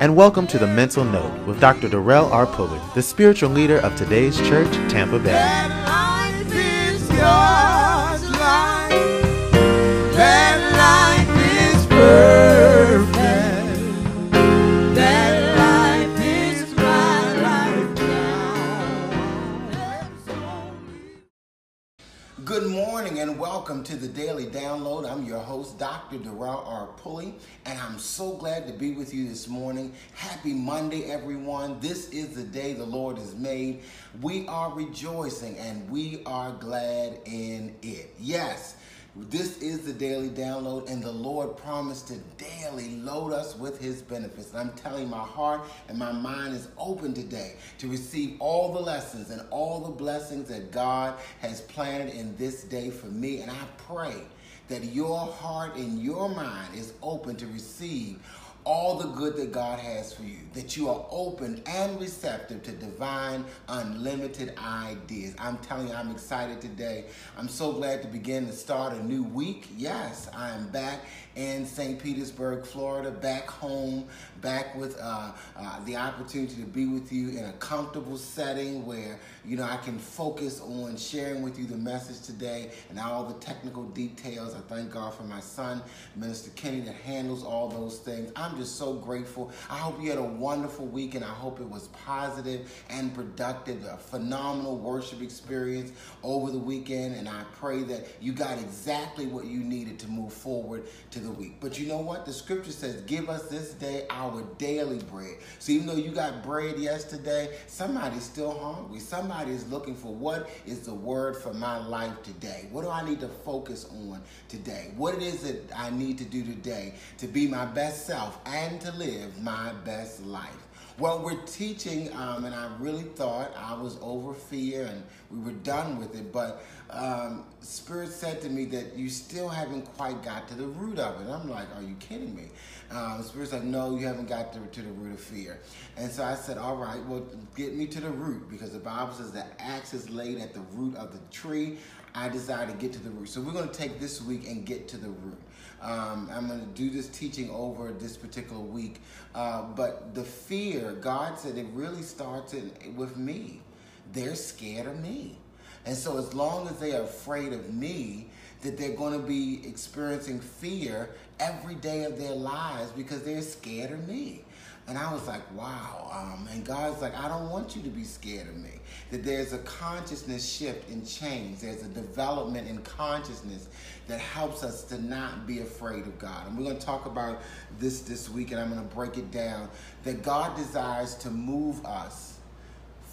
And welcome to the Mental Note with Dr. Darrell R. Pulley, the spiritual leader of today's church, Tampa Bay. Welcome to the Daily Download. I'm your host, Dr. Darrell R. Pulley, and I'm so glad to be with you this morning. Happy Monday, everyone. This is the day the Lord has made. We are rejoicing and we are glad in it. Yes. This is the daily download, and the Lord promised to daily load us with His benefits. I'm telling my heart and my mind is open today to receive all the lessons and all the blessings that God has planted in this day for me. And I pray that your heart and your mind is open to receive all the good that God has for you, that you are open and receptive to divine, unlimited ideas. I'm telling you, I'm excited today. I'm so glad to begin to start a new week. Yes, I am back in St. Petersburg, Florida, back home, back with uh, uh, the opportunity to be with you in a comfortable setting where, you know, I can focus on sharing with you the message today and all the technical details. I thank God for my son, Minister Kenny, that handles all those things. I'm just so grateful. I hope you had a wonderful week and I hope it was positive and productive, a phenomenal worship experience over the weekend. And I pray that you got exactly what you needed to move forward to the week. But you know what? The scripture says, Give us this day our daily bread. So even though you got bread yesterday, somebody's still hungry. Somebody is looking for what is the word for my life today? What do I need to focus on today? What it is that I need to do today to be my best self and to live my best life? Well, we're teaching, um, and I really thought I was over fear and we were done with it, but um, Spirit said to me that you still haven't quite got to the root of it. I'm like, are you kidding me? Um, Spirit's like, no, you haven't got to, to the root of fear. And so I said, all right, well, get me to the root because the Bible says that axe is laid at the root of the tree. I desire to get to the root. So we're going to take this week and get to the root. Um, I'm going to do this teaching over this particular week. Uh, but the fear, God said it really starts with me. They're scared of me. And so, as long as they are afraid of me, that they're going to be experiencing fear every day of their lives because they're scared of me. And I was like, wow. Um, and God's like, I don't want you to be scared of me. That there's a consciousness shift and change. There's a development in consciousness that helps us to not be afraid of God. And we're going to talk about this this week, and I'm going to break it down. That God desires to move us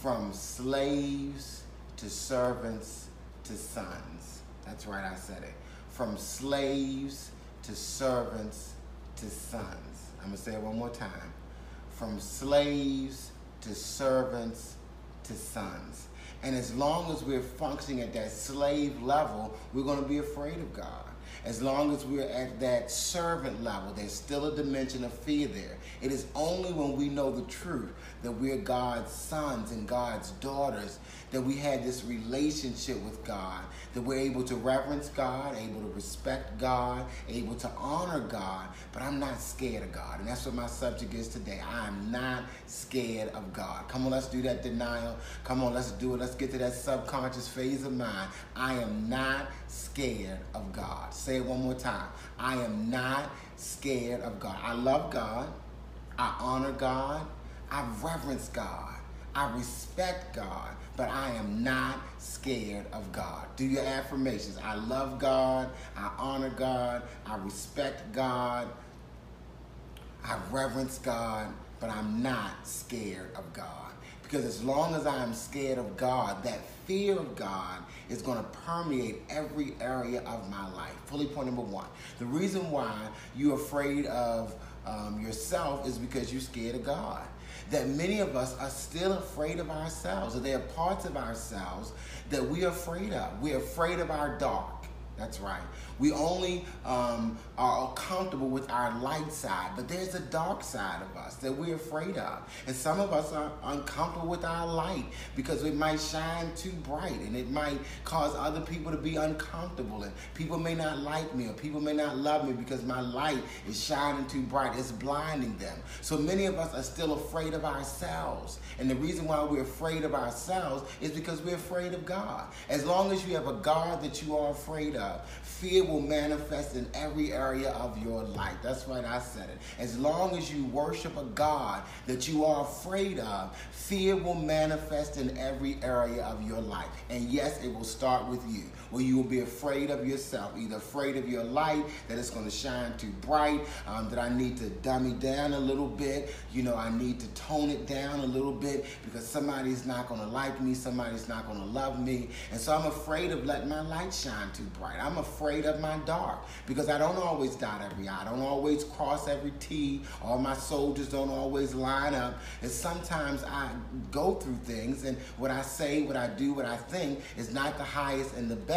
from slaves to servants to sons. That's right, I said it. From slaves to servants to sons. I'm going to say it one more time. From slaves to servants to sons. And as long as we're functioning at that slave level, we're going to be afraid of God. As long as we're at that servant level, there's still a dimension of fear there. It is only when we know the truth that we're God's sons and God's daughters that we had this relationship with God, that we're able to reverence God, able to respect God, able to honor God, but I'm not scared of God. And that's what my subject is today. I am not scared of God. Come on, let's do that denial. Come on, let's do it. Let's get to that subconscious phase of mind. I am not scared of God. Say it one more time. I am not scared of God. I love God. I honor God. I reverence God. I respect God, but I am not scared of God. Do your affirmations. I love God. I honor God. I respect God. I reverence God, but I'm not scared of God. Because as long as I am scared of God, that fear of God is going to permeate every area of my life. Pulley point number one. The reason why you're afraid of um, yourself is because you're scared of God. That many of us are still afraid of ourselves, or there are parts of ourselves that we are afraid of. We're afraid of our dark. That's right. We only um, are comfortable with our light side, but there's a dark side of us that we're afraid of. And some of us are uncomfortable with our light because it might shine too bright and it might cause other people to be uncomfortable. And people may not like me or people may not love me because my light is shining too bright. It's blinding them. So many of us are still afraid of ourselves. And the reason why we're afraid of ourselves is because we're afraid of God. As long as you have a God that you are afraid of, fear will manifest in every area of your life. That's right, I said it. As long as you worship a God that you are afraid of, fear will manifest in every area of your life. And yes, it will start with you, where you will be afraid of yourself, either afraid of your light, that it's going to shine too bright, um, that I need to dummy down a little bit, you know, I need to tone it down a little bit because somebody's not going to like me, somebody's not going to love me. And so I'm afraid of letting my light shine too bright. I'm afraid of my dark because I don't always dot every I, I don't always cross every T, all my soldiers don't always line up. And sometimes I go through things and what I say, what I do, what I think is not the highest and the best.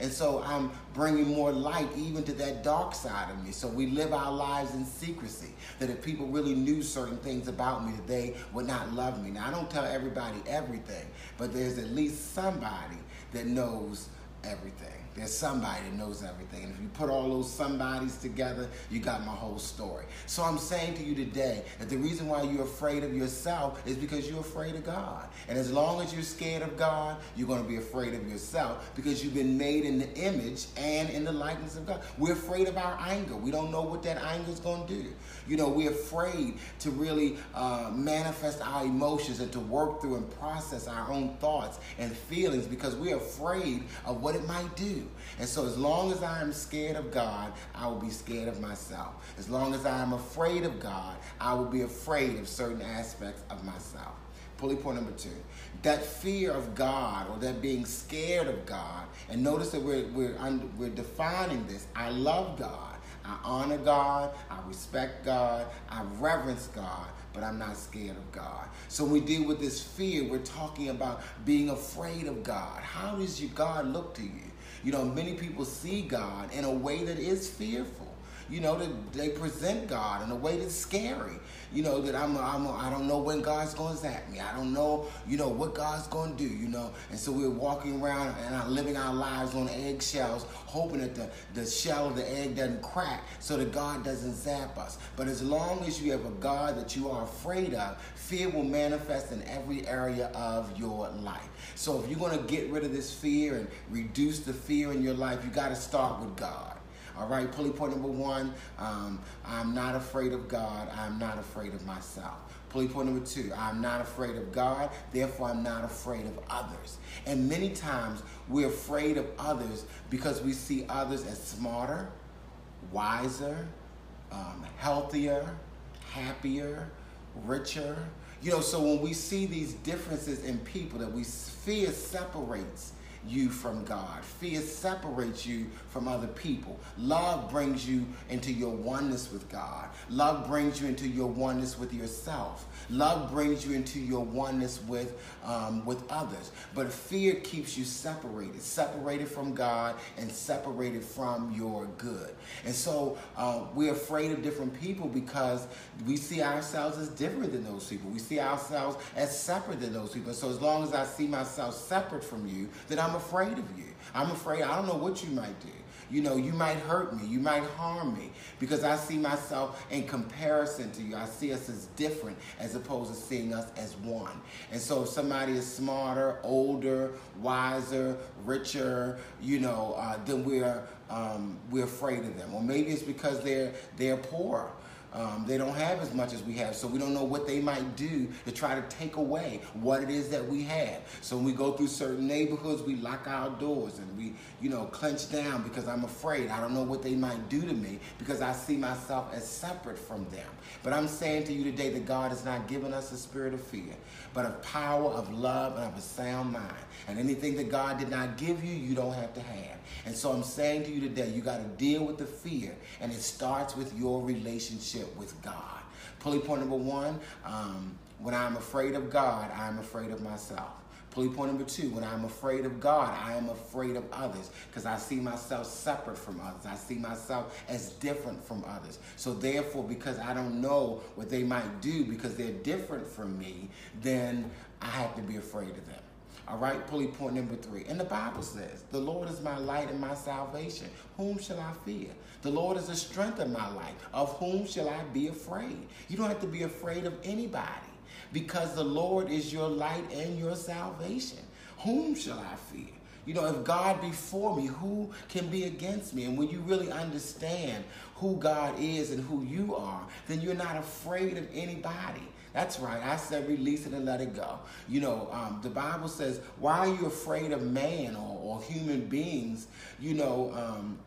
And so I'm bringing more light even to that dark side of me. So we live our lives in secrecy. That if people really knew certain things about me, that they would not love me. Now, I don't tell everybody everything, but there's at least somebody that knows everything. There's somebody that knows everything. And if you put all those somebodies together, you got my whole story. So I'm saying to you today that the reason why you're afraid of yourself is because you're afraid of God. And as long as you're scared of God, you're going to be afraid of yourself because you've been made in the image and in the likeness of God. We're afraid of our anger. We don't know what that anger is going to do. You know, we're afraid to really uh, manifest our emotions and to work through and process our own thoughts and feelings because we're afraid of what it might do. And so, as long as I am scared of God, I will be scared of myself. As long as I am afraid of God, I will be afraid of certain aspects of myself. Pulley point number two. That fear of God or that being scared of God, and notice that we're, we're, under, we're defining this. I love God. I honor God. I respect God. I reverence God, but I'm not scared of God. So when we deal with this fear, we're talking about being afraid of God. How does your God look to you? You know, many people see God in a way that is fearful. You know, that they present God in a way that's scary. You know, that I'm, a, I'm a, I don't know when God's going to zap me. I don't know, you know, what God's going to do, you know. And so we're walking around and living our lives on eggshells, hoping that the, the shell of the egg doesn't crack so that God doesn't zap us. But as long as you have a God that you are afraid of, fear will manifest in every area of your life. So if you're going to get rid of this fear and reduce the fear in your life, you got to start with God. All right, pulley point number one um, I'm not afraid of God, I'm not afraid of myself. Pulley point number two I'm not afraid of God, therefore I'm not afraid of others. And many times we're afraid of others because we see others as smarter, wiser, um, healthier, happier, richer. You know, so when we see these differences in people that we fear separates you from God. Fear separates you from other people. Love brings you into your oneness with God. Love brings you into your oneness with yourself. Love brings you into your oneness with um, with others. But fear keeps you separated, separated from God and separated from your good. And so uh, we're afraid of different people because we see ourselves as different than those people. We see ourselves as separate than those people. So as long as I see myself separate from you, then I'm afraid of you. I'm afraid I don't know what you might do. You know, you might hurt me, you might harm me because I see myself in comparison to you. I see us as different as opposed to seeing us as one. And so if somebody is smarter, older, wiser, richer, you know, uh, then we're um, we're afraid of them. Or maybe it's because they're they're poor. Um, they don't have as much as we have, so we don't know what they might do to try to take away what it is that we have. So when we go through certain neighborhoods, we lock our doors and we, you know, clench down because I'm afraid. I don't know what they might do to me because I see myself as separate from them. But I'm saying to you today that God has not given us a spirit of fear, but of power, of love, and of a sound mind. And anything that God did not give you, you don't have to have. And so I'm saying to you today, you got to deal with the fear, and it starts with your relationship with God. Pulley point number one, um, When I'm afraid of God, I'm afraid of myself. Pulley point number two, when I'm afraid of God, I am afraid of others because I see myself separate from others. I see myself as different from others. So therefore, because I don't know what they might do because they're different from me, then I have to be afraid of them. All right, pulley point number three. And the Bible says, The Lord is my light and my salvation. Whom shall I fear? The Lord is the strength of my life. Of whom shall I be afraid? You don't have to be afraid of anybody because the Lord is your light and your salvation. Whom shall I fear? You know, if God be for me, who can be against me? And when you really understand who God is and who you are, then you're not afraid of anybody. That's right. I said release it and let it go. You know, um, the Bible says, why are you afraid of man or, or human beings, you know, um,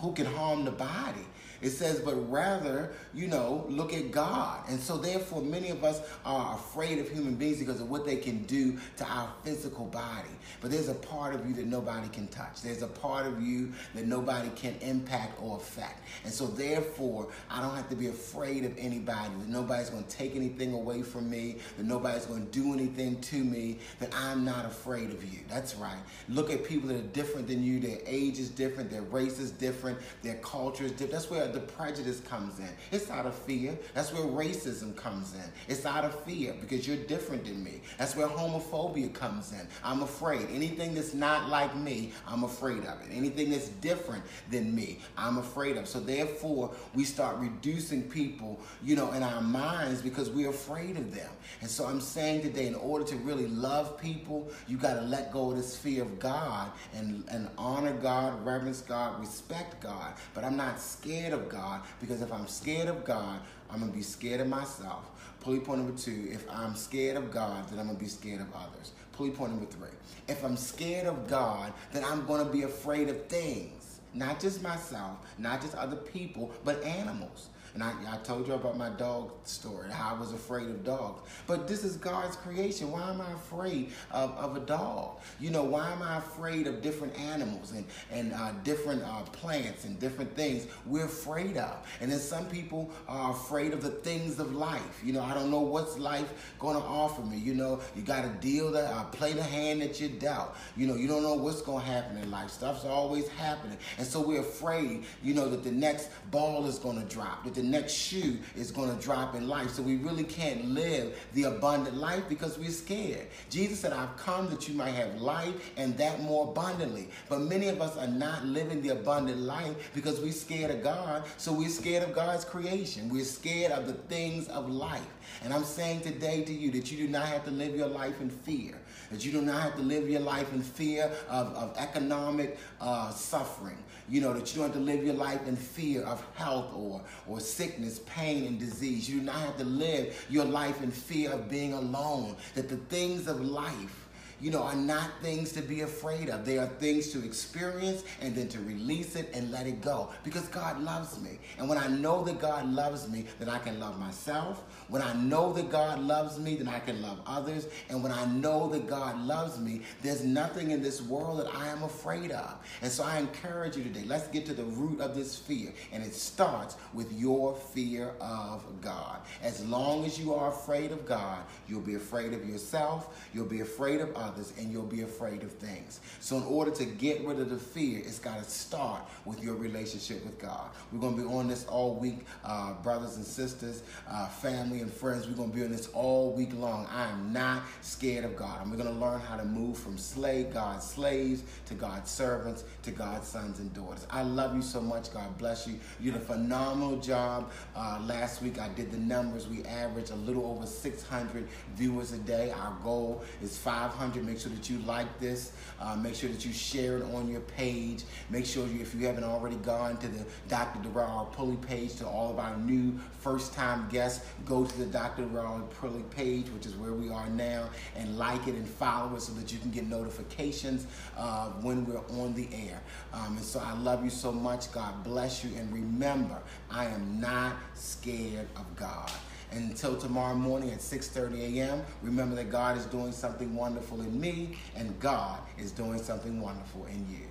who can harm the body? It says, but rather, you know, look at God. And so, therefore, many of us are afraid of human beings because of what they can do to our physical body. But there's a part of you that nobody can touch, there's a part of you that nobody can impact or affect. And so, therefore, I don't have to be afraid of anybody, that nobody's going to take anything away from me, that nobody's going to do anything to me, that I'm not afraid of you. That's right. Look at people that are different than you, their age is different, their race is different, their culture is different. That's where the prejudice comes in. It's out of fear. That's where racism comes in. It's out of fear because you're different than me. That's where homophobia comes in. I'm afraid. Anything that's not like me, I'm afraid of it. Anything that's different than me, I'm afraid of. So therefore, we start reducing people, you know, in our minds because we're afraid of them. And so I'm saying today, in order to really love people, you got to let go of this fear of God and, and honor God, reverence God, respect God. But I'm not scared of God because if I'm scared of God, I'm going to be scared of myself. Pulley point number two, if I'm scared of God, then I'm going to be scared of others. Pulley point number three, if I'm scared of God, then I'm going to be afraid of things. Not just myself, not just other people, but animals. And I, I told you about my dog story, how I was afraid of dogs. But this is God's creation. Why am I afraid of, of a dog? You know, why am I afraid of different animals and, and uh, different uh, plants and different things we're afraid of? And then some people are afraid of the things of life. You know, I don't know what's life going to offer me. You know, you got to deal that, uh, play the hand that you're dealt. You know, you don't know what's going to happen in life. Stuff's always happening. And so we're afraid, you know, that the next ball is going to drop, that the next shoe is going to drop in life. So we really can't live the abundant life because we're scared. Jesus said, I've come that you might have life and that more abundantly. But many of us are not living the abundant life because we're scared of God. So we're scared of God's creation. We're scared of the things of life. And I'm saying today to you that you do not have to live your life in fear, that you do not have to live your life in fear of, of economic uh, suffering, you know, that you don't have to live your life in fear of health or, or sickness, pain, and disease. You do not have to live your life in fear of being alone, that the things of life you know, are not things to be afraid of. They are things to experience and then to release it and let it go because God loves me. And when I know that God loves me, then I can love myself. When I know that God loves me, then I can love others. And when I know that God loves me, there's nothing in this world that I am afraid of. And so I encourage you today, let's get to the root of this fear. And it starts with your fear of God. As long as you are afraid of God, you'll be afraid of yourself, you'll be afraid of others and you'll be afraid of things. So, in order to get rid of the fear, it's got to start with your relationship with God. We're going to be on this all week, uh, brothers and sisters, uh, family and friends. We're going to be on this all week long. I am not scared of God. And we're going to learn how to move from slave, God's slaves to God's servants to God's sons and daughters. I love you so much. God bless you. You did a phenomenal job. Uh, last week I did the numbers. We averaged a little over 600 viewers a day. Our goal is 500 Make sure that you like this. Uh, make sure that you share it on your page. Make sure you, if you haven't already gone to the Dr. Darrell Pulley page to all of our new first time guests, go to the Dr. Darrell Pulley page, which is where we are now, and like it and follow it so that you can get notifications uh, when we're on the air. Um, and so I love you so much. God bless you. And remember, I am not scared of God. Until tomorrow morning at 6:30 a.m., remember that God is doing something wonderful in me, and God is doing something wonderful in you.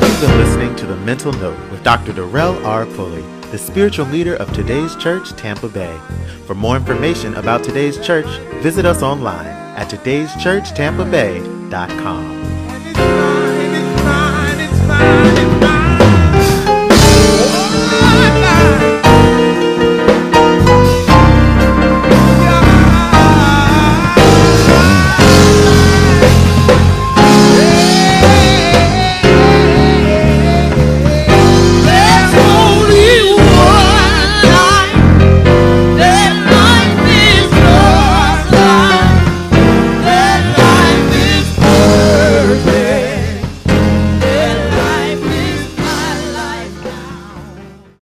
You've been listening listening to The Mental Note with Dr. Darrell R. Pulley, the spiritual leader of today's church, Tampa Bay. For more information about today's church, visit us online at today'schurchtampabay.com.